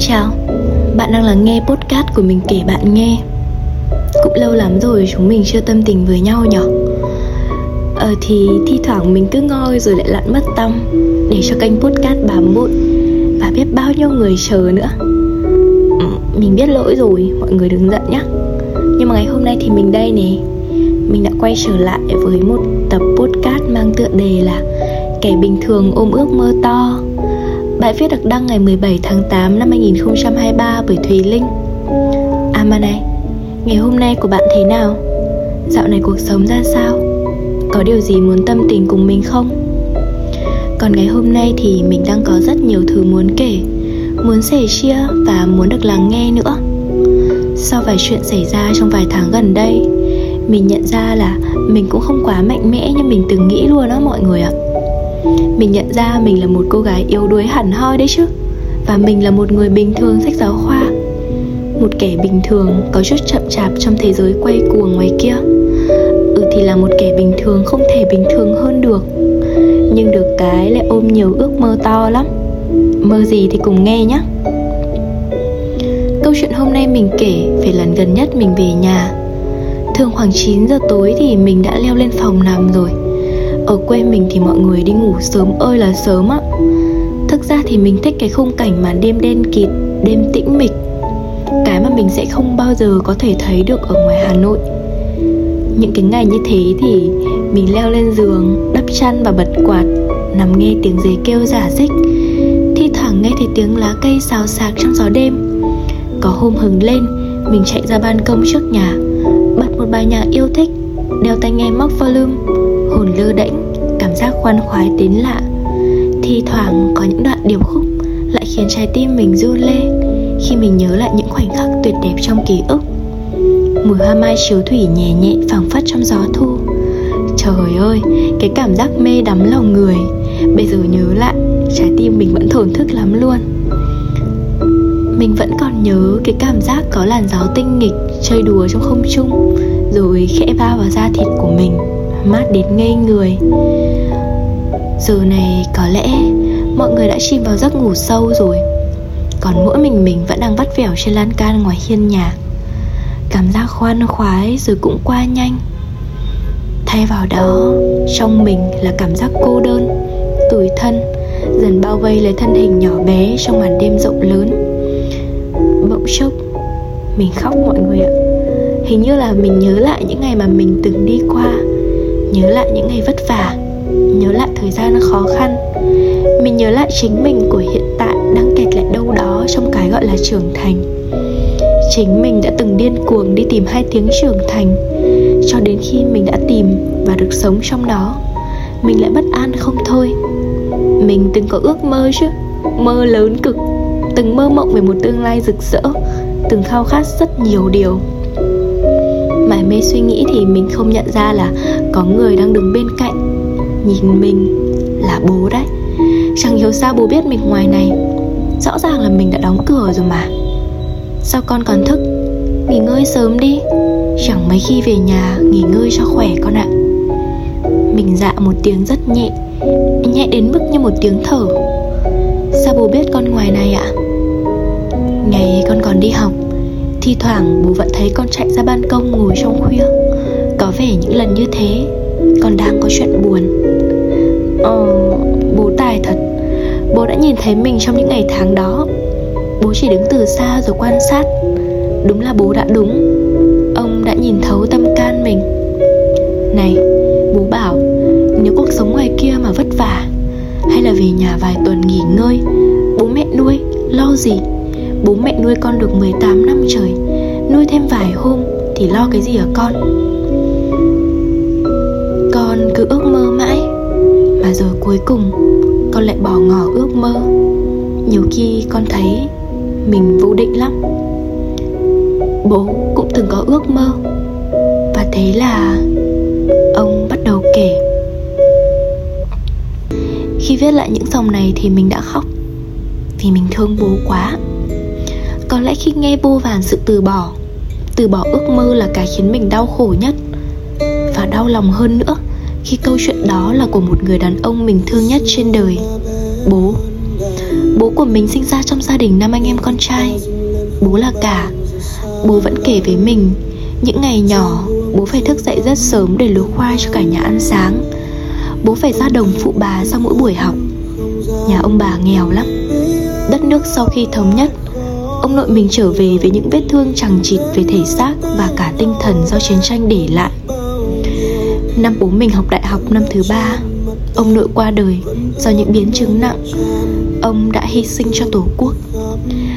chào, bạn đang lắng nghe podcast của mình kể bạn nghe. Cũng lâu lắm rồi chúng mình chưa tâm tình với nhau nhở Ờ thì thi thoảng mình cứ ngồi rồi lại lặn mất tâm Để cho kênh podcast bám bụi Và biết bao nhiêu người chờ nữa. Ừ, mình biết lỗi rồi, mọi người đừng giận nhé Nhưng mà ngày hôm nay thì mình đây nè. Mình đã quay trở lại với một tập podcast mang tựa đề là Kẻ bình thường ôm ước mơ to. Bài viết được đăng ngày 17 tháng 8 năm 2023 bởi Thùy Linh À mà này, ngày hôm nay của bạn thế nào? Dạo này cuộc sống ra sao? Có điều gì muốn tâm tình cùng mình không? Còn ngày hôm nay thì mình đang có rất nhiều thứ muốn kể Muốn sẻ chia và muốn được lắng nghe nữa Sau vài chuyện xảy ra trong vài tháng gần đây Mình nhận ra là mình cũng không quá mạnh mẽ như mình từng nghĩ luôn đó mọi người ạ mình nhận ra mình là một cô gái yếu đuối hẳn hoi đấy chứ. Và mình là một người bình thường sách giáo khoa. Một kẻ bình thường có chút chậm chạp trong thế giới quay cuồng ngoài kia. Ừ thì là một kẻ bình thường không thể bình thường hơn được. Nhưng được cái lại ôm nhiều ước mơ to lắm. Mơ gì thì cùng nghe nhé Câu chuyện hôm nay mình kể về lần gần nhất mình về nhà. Thường khoảng 9 giờ tối thì mình đã leo lên phòng nằm rồi ở quê mình thì mọi người đi ngủ sớm ơi là sớm á. Thực ra thì mình thích cái khung cảnh mà đêm đen kịt, đêm tĩnh mịch. Cái mà mình sẽ không bao giờ có thể thấy được ở ngoài Hà Nội. Những cái ngày như thế thì mình leo lên giường, đắp chăn và bật quạt Nằm nghe tiếng dế kêu giả dích. Thi thoảng nghe thấy tiếng lá cây xào xạc trong gió đêm. Có hôm hứng lên, mình chạy ra ban công trước nhà Bật một bài nhạc yêu thích Đeo tai nghe móc volume hồn lơ đễnh, cảm giác khoan khoái đến lạ. Thi thoảng có những đoạn điệp khúc lại khiến trái tim mình run lên, khi mình nhớ lại những khoảnh khắc tuyệt đẹp trong ký ức. Mùi hoa mai chiếu thủy nhẹ nhẹ phảng phất trong gió thu. Trời ơi, cái cảm giác mê đắm lòng người. Bây giờ nhớ lại, trái tim mình vẫn thổn thức lắm luôn. Mình vẫn còn nhớ cái cảm giác có làn gió tinh nghịch, chơi đùa trong không trung, rồi khẽ va vào da thịt của mình mát đến ngây người. Giờ này có lẽ mọi người đã chìm vào giấc ngủ sâu rồi. Còn mỗi mình mình vẫn đang vắt vẻo trên lan can ngoài hiên nhà. Cảm giác khoan khoái rồi cũng qua nhanh. Thay vào đó, trong mình là cảm giác cô đơn, tủi thân, dần bao vây lấy thân hình nhỏ bé trong màn đêm rộng lớn. Bỗng chốc, mình khóc mọi người ạ. Hình như là mình nhớ lại những ngày mà mình từng đi qua nhớ lại những ngày vất vả, nhớ lại thời gian khó khăn. Mình nhớ lại chính mình của hiện tại đang kẹt lại đâu đó trong cái gọi là trưởng thành. Chính mình đã từng điên cuồng đi tìm hai tiếng trưởng thành, cho đến khi mình đã tìm và được sống trong đó, mình lại bất an không thôi. Mình từng có ước mơ chứ, mơ lớn cực, từng mơ mộng về một tương lai rực rỡ, từng khao khát rất nhiều điều. Mải mê suy nghĩ thì mình không nhận ra là có người đang đứng bên cạnh, nhìn mình là bố đấy. Chẳng hiểu sao bố biết mình ngoài này. Rõ ràng là mình đã đóng cửa rồi mà. Sao con còn thức? Nghỉ ngơi sớm đi. Chẳng mấy khi về nhà, nghỉ ngơi cho khỏe con ạ. Mình dạ một tiếng rất nhẹ nhẹ đến mức như một tiếng thở. Sao bố biết con ngoài này ạ? Ngày con còn đi học, thi thoảng bố vẫn thấy con chạy ra ban công ngồi trong khuya có vẻ những lần như thế Con đang có chuyện buồn. Ờ, bố tài thật. Bố đã nhìn thấy mình trong những ngày tháng đó. Bố chỉ đứng từ xa rồi quan sát. Đúng là bố đã đúng. Ông đã nhìn thấu tâm can mình. Này, bố bảo Nếu cuộc sống ngoài kia mà vất vả Hay là về nhà vài tuần nghỉ ngơi Bố mẹ nuôi, lo gì? Bố mẹ nuôi con được 18 năm trời Nuôi thêm vài hôm Thì lo cái gì ở con? Con cứ ước mơ mãi. Mà rồi cuối cùng, Con lại bỏ ngỏ ước mơ. Nhiều khi con thấy Mình vô định lắm. Bố cũng từng có ước mơ. Và thế là Ông bắt đầu kể. Khi viết lại những dòng này thì mình đã khóc. Vì mình thương bố quá. Có lẽ khi nghe vô vàn sự từ bỏ Từ bỏ ước mơ là cái khiến mình đau khổ nhất Và đau lòng hơn nữa khi câu chuyện đó là của một người đàn ông mình thương nhất trên đời. Bố. Bố của mình sinh ra trong gia đình năm anh em con trai. Bố là cả. Bố vẫn kể với mình, Những ngày nhỏ, Bố phải thức dậy rất sớm để luộc khoai cho cả nhà ăn sáng. Bố phải ra đồng phụ bà sau mỗi buổi học. Nhà ông bà nghèo lắm. Đất nước sau khi thống nhất, Ông nội mình trở về với những vết thương chằng chịt về thể xác và cả tinh thần do chiến tranh để lại. Năm bố mình học đại học năm thứ ba, Ông nội qua đời do những biến chứng nặng. Ông đã hy sinh cho tổ quốc.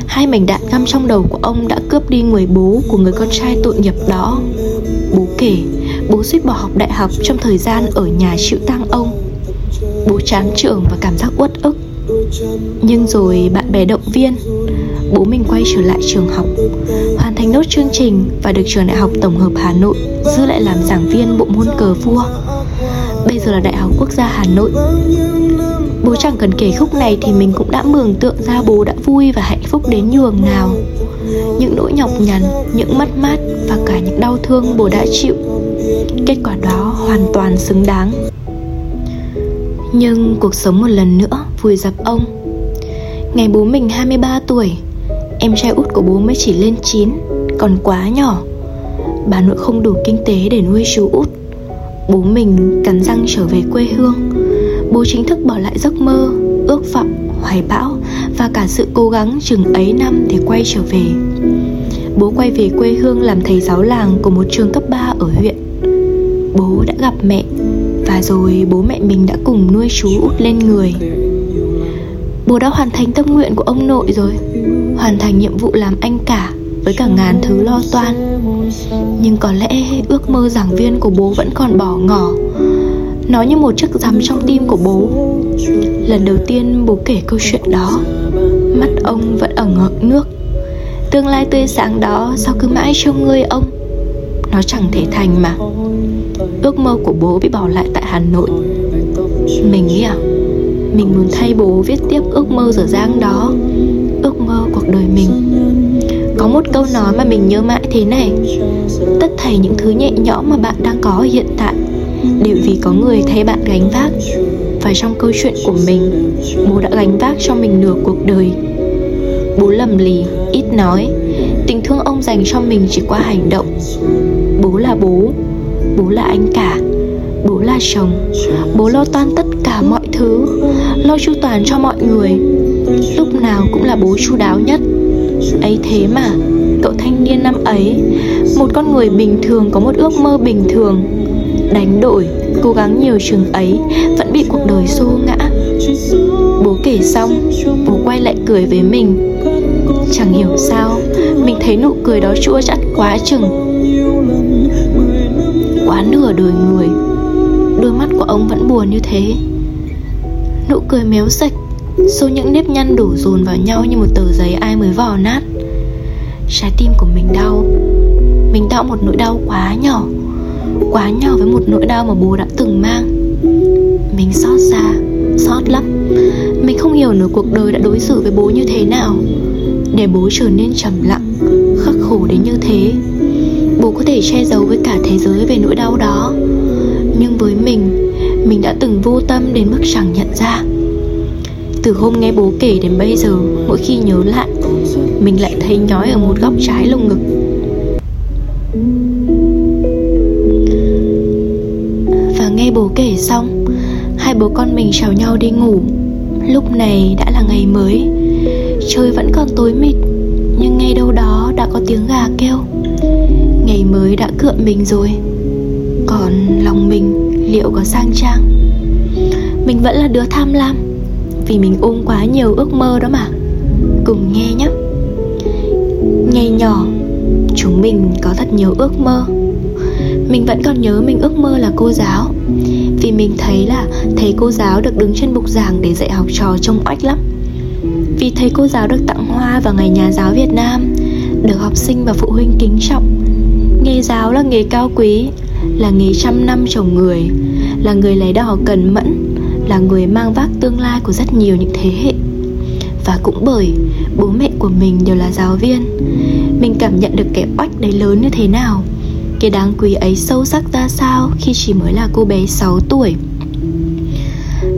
Hai mảnh đạn găm trong đầu của ông đã cướp đi người bố của người con trai tội nghiệp đó. Bố kể, Bố suýt bỏ học đại học trong thời gian ở nhà chịu tang ông. Bố chán trường và cảm giác uất ức. Nhưng rồi bạn bè động viên, Bố mình quay trở lại trường học thành nốt chương trình Và được trường đại học tổng hợp Hà Nội Giữ lại làm giảng viên bộ môn cờ vua. Bây giờ là Đại học Quốc gia Hà Nội. Bố chẳng cần kể khúc này thì mình cũng đã mường tượng ra bố đã vui và hạnh phúc đến nhường nào. Những nỗi nhọc nhằn, những mất mát và cả những đau thương bố đã chịu. Kết quả đó hoàn toàn xứng đáng. Nhưng cuộc sống một lần nữa vùi dập ông. Ngày bố mình 23 tuổi Em trai út của bố mới chỉ lên 9 còn quá nhỏ. Bà nội không đủ kinh tế để nuôi chú út. Bố mình cắn răng trở về quê hương. Bố chính thức bỏ lại giấc mơ Ước vọng, hoài bão Và cả sự cố gắng chừng ấy năm để quay trở về. Bố quay về quê hương làm thầy giáo làng Của một trường cấp 3 ở huyện. Bố đã gặp mẹ Và rồi bố mẹ mình đã cùng nuôi chú út lên người. Bố đã hoàn thành tâm nguyện của ông nội rồi Hoàn thành nhiệm vụ làm anh cả. Với cả ngàn thứ lo toan. Nhưng có lẽ ước mơ giảng viên của bố vẫn còn bỏ ngỏ. Nó như một chiếc rắm trong tim của bố. Lần đầu tiên bố kể câu chuyện đó, Mắt ông vẫn ẩn ngợn nước. Tương lai tươi sáng đó sao cứ mãi trông ngươi ông? Nó chẳng thể thành mà. Ước mơ của bố bị bỏ lại tại Hà Nội. Mình nghĩ à mình muốn thay bố viết tiếp ước mơ dở dang đó, Ước mơ cuộc đời mình. Có một câu nói mà mình nhớ mãi thế này. Tất thảy những thứ nhẹ nhõm mà bạn đang có ở hiện tại Đều vì có người thay bạn gánh vác. Và trong câu chuyện của mình Bố đã gánh vác cho mình nửa cuộc đời. Bố lầm lì, ít nói. Tình thương ông dành cho mình chỉ qua hành động. Bố là bố Bố là anh cả Bố là chồng. Bố lo toan tất cả mọi thứ Lo chu toàn cho mọi người. Lúc nào cũng là bố chu đáo nhất ấy thế mà, Cậu thanh niên năm ấy, Một con người bình thường có một ước mơ bình thường. Đánh đổi, Cố gắng nhiều trường ấy, Vẫn bị cuộc đời xô ngã. Bố kể xong, Bố quay lại cười với mình. Chẳng hiểu sao, Mình thấy nụ cười đó chua chát quá chừng. Quá nửa đời người, Đôi mắt của ông vẫn buồn như thế. Nụ cười méo sạch Số những nếp nhăn đổ dồn vào nhau như một tờ giấy ai mới vò nát. Trái tim của mình đau. Mình đau một nỗi đau quá nhỏ. Quá nhỏ với một nỗi đau mà bố đã từng mang. Mình xót xa, Xót lắm Mình không hiểu nửa cuộc đời đã đối xử với bố như thế nào. Để bố trở nên trầm lặng, Khắc khổ đến như thế. Bố có thể che giấu với cả thế giới về nỗi đau đó. Nhưng với mình Mình đã từng vô tâm đến mức chẳng nhận ra. Từ hôm nghe bố kể đến bây giờ, Mỗi khi nhớ lại, Mình lại thấy nhói ở một góc trái lồng ngực. Và nghe bố kể xong, Hai bố con mình chào nhau đi ngủ. Lúc này đã là ngày mới, Trời vẫn còn tối mịt, Nhưng ngay đâu đó đã có tiếng gà kêu. Ngày mới đã cựa mình rồi, Còn lòng mình liệu có sang trang? Mình vẫn là đứa tham lam. Vì mình ôm quá nhiều ước mơ đó mà. Cùng nghe nhé. Ngày nhỏ, Chúng mình có thật nhiều ước mơ. Mình vẫn còn nhớ mình ước mơ là cô giáo, Vì mình thấy là thầy cô giáo được đứng trên bục giảng để dạy học trò trông oách lắm. Vì thầy cô giáo được tặng hoa vào ngày nhà giáo Việt Nam, Được học sinh và phụ huynh kính trọng. Nghề giáo là nghề cao quý, Là nghề trăm năm trồng người, Là người lấy đỏ cần mẫn là người mang vác tương lai của rất nhiều những thế hệ. Và cũng bởi bố mẹ của mình đều là giáo viên Mình cảm nhận được cái oách đấy lớn như thế nào Cái đáng quý ấy sâu sắc ra sao khi chỉ mới là cô bé 6 tuổi.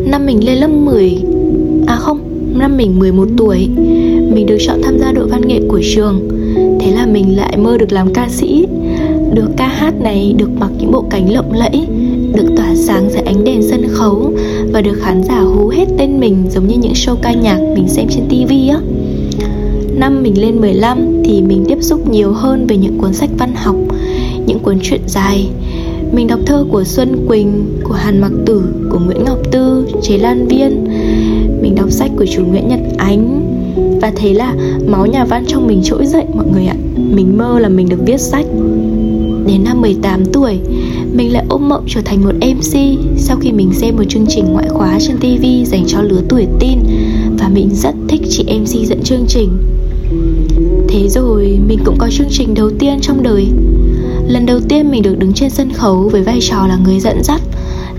Năm mình lên lớp 10 À không, năm mình 11 tuổi Mình được chọn tham gia đội văn nghệ của trường. Thế là mình lại mơ được làm ca sĩ Được ca hát này được mặc những bộ cánh lộng lẫy Được tỏa sáng dưới ánh đèn sân khấu và được khán giả hú hết tên mình giống như những show ca nhạc mình xem trên tivi á. Năm mình lên 15 thì mình tiếp xúc nhiều hơn về những cuốn sách văn học Những cuốn truyện dài. Mình đọc thơ của Xuân Quỳnh, của Hàn Mặc Tử, của Nguyễn Ngọc Tư, Chế Lan Viên. Mình đọc sách của chủ Nguyễn Nhật Ánh. Và thấy là máu nhà văn trong mình trỗi dậy mọi người ạ. Mình mơ là mình được viết sách. Đến năm 18 tuổi, mình lại ôm mộng trở thành một MC sau khi mình xem một chương trình ngoại khóa trên TV dành cho lứa tuổi teen và mình rất thích chị MC dẫn chương trình. Thế rồi mình cũng có chương trình đầu tiên trong đời. Lần đầu tiên mình được đứng trên sân khấu với vai trò là người dẫn dắt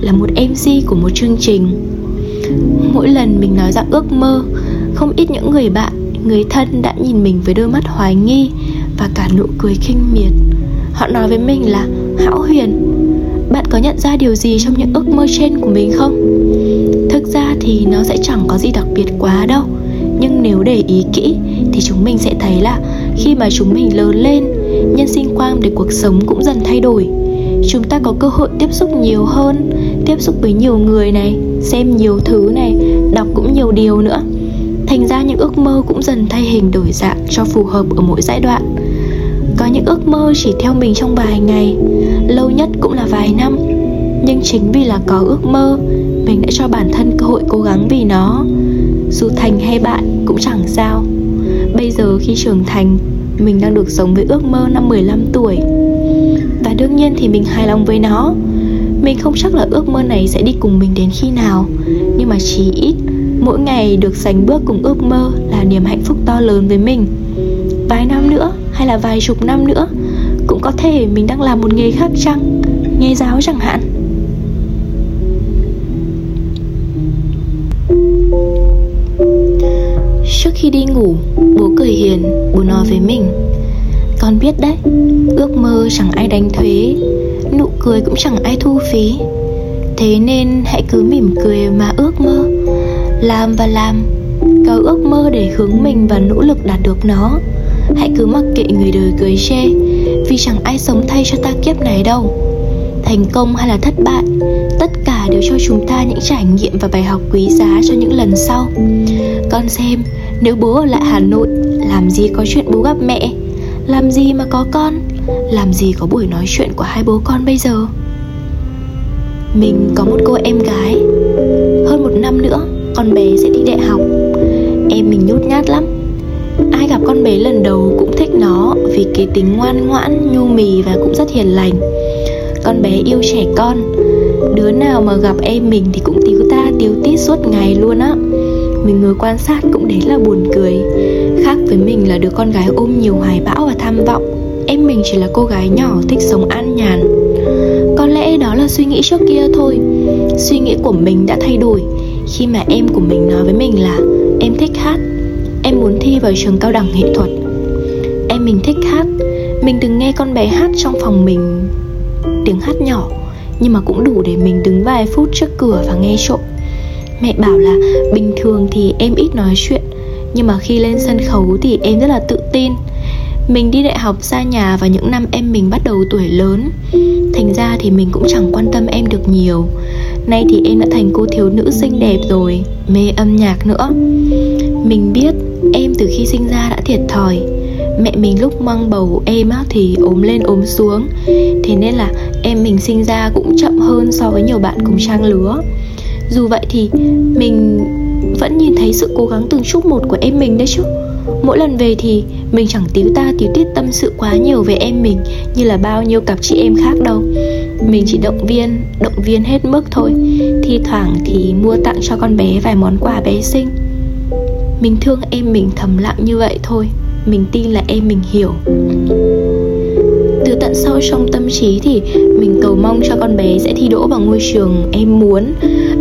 Là một MC của một chương trình. Mỗi lần mình nói ra ước mơ Không ít những người bạn, người thân đã nhìn mình với đôi mắt hoài nghi Và cả nụ cười khinh miệt. Họ nói với mình là, Hão Huyền, Bạn có nhận ra điều gì trong những ước mơ trên của mình không? Thực ra thì nó sẽ chẳng có gì đặc biệt quá đâu, Nhưng nếu để ý kỹ Thì chúng mình sẽ thấy là Khi mà chúng mình lớn lên, nhân sinh quan để cuộc sống cũng dần thay đổi. Chúng ta có cơ hội tiếp xúc nhiều hơn, tiếp xúc với nhiều người này, xem nhiều thứ này, đọc cũng nhiều điều nữa. Thành ra những ước mơ cũng dần thay hình đổi dạng cho phù hợp ở mỗi giai đoạn có những ước mơ chỉ theo mình trong vài ngày, lâu nhất cũng là vài năm. Nhưng chính vì là có ước mơ, mình đã cho bản thân cơ hội cố gắng vì nó. Dù thành hay bạn cũng chẳng sao. Bây giờ khi trưởng thành, mình đang được sống với ước mơ năm 15 tuổi. Và đương nhiên thì mình hài lòng với nó. Mình không chắc là ước mơ này sẽ đi cùng mình đến khi nào. Nhưng mà chỉ ít, Mỗi ngày được sánh bước cùng ước mơ là niềm hạnh phúc to lớn với mình. Vài năm nữa hay là vài chục năm nữa Cũng có thể mình đang làm một nghề khác chăng? Nghe giáo chẳng hạn. Trước khi đi ngủ, bố cười hiền, bố nói với mình. Con biết đấy, ước mơ chẳng ai đánh thuế Nụ cười cũng chẳng ai thu phí. Thế nên hãy cứ mỉm cười mà ước mơ. Làm và làm Có ước mơ để hướng mình và nỗ lực đạt được nó. Hãy cứ mặc kệ người đời cười chê Vì chẳng ai sống thay cho ta kiếp này đâu. Thành công hay là thất bại, Tất cả đều cho chúng ta những trải nghiệm và bài học quý giá cho những lần sau. Con xem, nếu bố ở lại Hà Nội, Làm gì có chuyện bố gặp mẹ? Làm gì mà có con? Làm gì có buổi nói chuyện của hai bố con bây giờ? Mình có một cô em gái. Hơn một năm nữa, Con bé sẽ đi đại học. Em mình nhút nhát lắm. Ai gặp con bé lần đầu cũng thích nó Vì cái tính ngoan ngoãn, nhu mì và cũng rất hiền lành. Con bé yêu trẻ con Đứa nào mà gặp em mình thì cũng tiếu ta tiếu tít suốt ngày luôn á. Mình ngồi quan sát cũng đến là buồn cười. Khác với mình là đứa con gái ôm nhiều hoài bão và tham vọng. Em mình chỉ là cô gái nhỏ thích sống an nhàn. Có lẽ đó là suy nghĩ trước kia thôi. Suy nghĩ của mình đã thay đổi. Khi mà em của mình nói với mình là Em thích hát. Em muốn thi vào trường cao đẳng nghệ thuật. Em mình thích hát. Mình từng nghe con bé hát trong phòng mình. Tiếng hát nhỏ, Nhưng mà cũng đủ để mình đứng vài phút trước cửa và nghe trộm. Mẹ bảo là bình thường thì em ít nói chuyện, Nhưng mà khi lên sân khấu thì em rất là tự tin. Mình đi đại học xa nhà vào những năm em mình bắt đầu tuổi lớn, Thành ra thì mình cũng chẳng quan tâm em được nhiều. Nay thì em đã thành cô thiếu nữ xinh đẹp rồi Mê âm nhạc nữa. Mình biết em từ khi sinh ra đã thiệt thòi. Mẹ mình lúc mang bầu em á, thì ốm lên ốm xuống. Thế nên là em mình sinh ra cũng chậm hơn so với nhiều bạn cùng trang lứa. Dù vậy thì mình vẫn nhìn thấy sự cố gắng từng chút một của em mình đấy chứ. Mỗi lần về thì mình chẳng tiếu ta tiếu tiết tâm sự quá nhiều về em mình Như là bao nhiêu cặp chị em khác đâu. Mình chỉ động viên, động viên hết mức thôi. Thi thoảng thì mua tặng cho con bé vài món quà bé xinh. Mình thương em mình thầm lặng như vậy thôi. Mình tin là em mình hiểu. Từ tận sâu trong tâm trí thì mình cầu mong cho con bé sẽ thi đỗ vào ngôi trường em muốn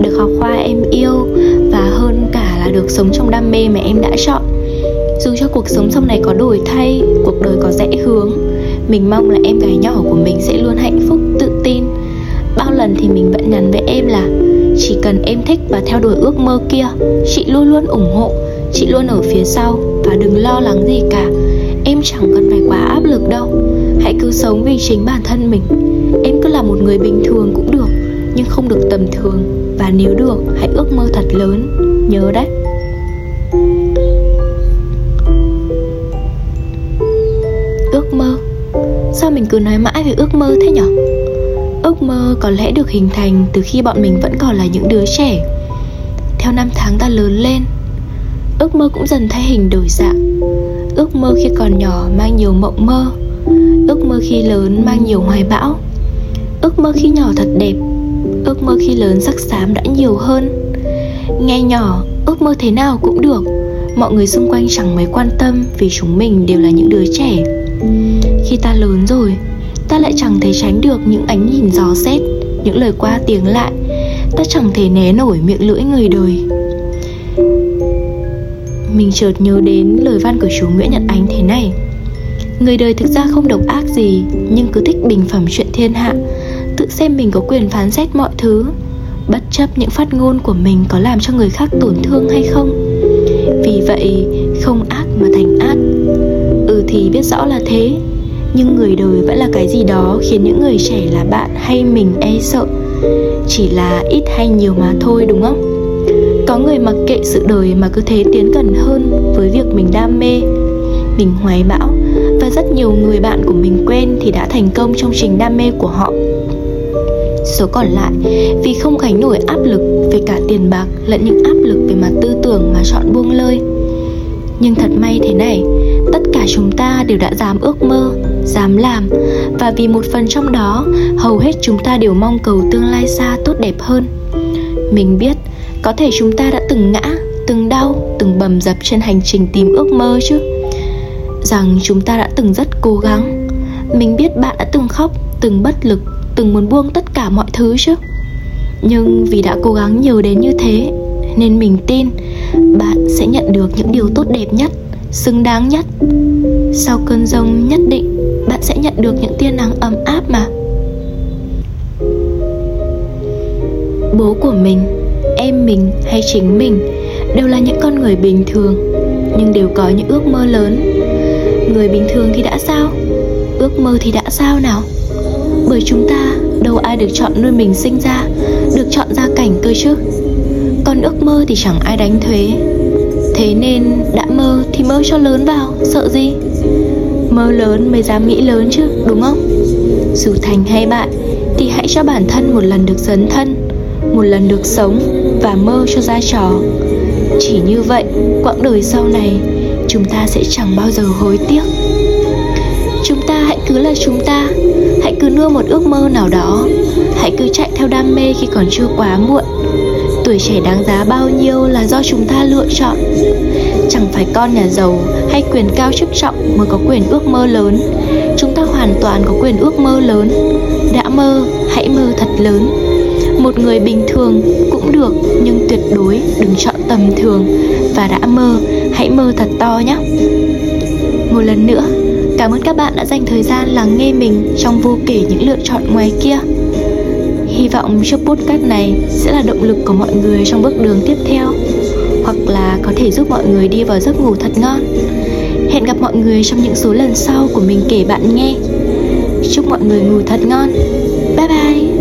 được học khoa em yêu và hơn cả là được sống trong đam mê mà em đã chọn. Dù cho cuộc sống sau này có đổi thay cuộc đời có rẽ hướng mình mong là em gái nhỏ của mình sẽ luôn hạnh phúc lần thì mình vẫn nhắn với em là, chỉ cần em thích và theo đuổi ước mơ kia, chị luôn luôn ủng hộ, chị luôn ở phía sau và đừng lo lắng gì cả. Em chẳng cần phải quá áp lực đâu, hãy cứ sống vì chính bản thân mình. Em cứ là một người bình thường cũng được, nhưng không được tầm thường. Và nếu được, hãy ước mơ thật lớn, nhớ đấy. Ước mơ? Sao mình cứ nói mãi về ước mơ thế nhở? Ước mơ có lẽ được hình thành từ khi bọn mình vẫn còn là những đứa trẻ. Theo năm tháng ta lớn lên, ước mơ cũng dần thay hình đổi dạng. Ước mơ khi còn nhỏ mang nhiều mộng mơ, ước mơ khi lớn mang nhiều hoài bão, ước mơ khi nhỏ thật đẹp, ước mơ khi lớn sắc xám đã nhiều hơn. Nghe nhỏ, ước mơ thế nào cũng được. Mọi người xung quanh chẳng mấy quan tâm vì chúng mình đều là những đứa trẻ. Khi ta lớn rồi ta lại chẳng thể tránh được những ánh nhìn gió xét, những lời qua tiếng lại. Ta chẳng thể né nổi miệng lưỡi người đời. Mình chợt nhớ đến lời văn của chú Nguyễn Nhật Ánh thế này. Người đời thực ra không độc ác gì, Nhưng cứ thích bình phẩm chuyện thiên hạ, Tự xem mình có quyền phán xét mọi thứ. Bất chấp những phát ngôn của mình có làm cho người khác tổn thương hay không? Vì vậy, không ác mà thành ác. Ừ thì biết rõ là thế. Nhưng người đời vẫn là cái gì đó Khiến những người trẻ là bạn hay mình e sợ. Chỉ là ít hay nhiều mà thôi, đúng không? Có người mặc kệ sự đời mà cứ thế tiến gần hơn với việc mình đam mê, mình hoài bão. Và rất nhiều người bạn của mình quen thì đã thành công trong trình đam mê của họ. Số còn lại, vì không gánh nổi áp lực về cả tiền bạc lẫn những áp lực về mặt tư tưởng mà chọn buông lơi. Nhưng thật may thế này, tất cả chúng ta đều đã dám ước mơ dám làm. Và vì một phần trong đó, hầu hết chúng ta đều mong cầu tương lai xa tốt đẹp hơn. Mình biết, có thể chúng ta đã từng ngã, từng đau, từng bầm dập trên hành trình tìm ước mơ chứ. Rằng chúng ta đã từng rất cố gắng. Mình biết bạn đã từng khóc, từng bất lực, từng muốn buông tất cả mọi thứ chứ. Nhưng vì đã cố gắng nhiều đến như thế, nên mình tin bạn sẽ nhận được những điều tốt đẹp nhất, xứng đáng nhất. Sau cơn rông nhất định bạn sẽ nhận được những tia nắng ấm áp mà. Bố của mình, em mình hay chính mình đều là những con người bình thường, nhưng đều có những ước mơ lớn. Người bình thường thì đã sao? Ước mơ thì đã sao nào? Bởi chúng ta, đâu ai được chọn nơi mình sinh ra, được chọn gia cảnh cơ chứ. Còn ước mơ thì chẳng ai đánh thuế. Thế nên, đã mơ thì mơ cho lớn vào, sợ gì? Mơ lớn mới dám nghĩ lớn chứ, đúng không? Dù thành hay bại, thì hãy cho bản thân một lần được dấn thân, một lần được sống và mơ cho ra trò. Chỉ như vậy, quãng đời sau này, chúng ta sẽ chẳng bao giờ hối tiếc. Chúng ta hãy cứ là chúng ta, hãy cứ nuôi một ước mơ nào đó, hãy cứ chạy theo đam mê khi còn chưa quá muộn tuổi trẻ đáng giá bao nhiêu là do chúng ta lựa chọn. Chẳng phải con nhà giàu hay quyền cao chức trọng mới có quyền ước mơ lớn. Chúng ta hoàn toàn có quyền ước mơ lớn. Đã mơ, hãy mơ thật lớn. Một người bình thường cũng được, nhưng tuyệt đối đừng chọn tầm thường. Và đã mơ, hãy mơ thật to nhé. Một lần nữa, cảm ơn các bạn đã dành thời gian lắng nghe mình trong vô kể những lựa chọn ngoài kia hy vọng chiếc podcast này sẽ là động lực của mọi người trong bước đường tiếp theo, hoặc là có thể giúp mọi người đi vào giấc ngủ thật ngon. Hẹn gặp mọi người trong những số lần sau của mình kể bạn nghe. Chúc mọi người ngủ thật ngon. Bye bye!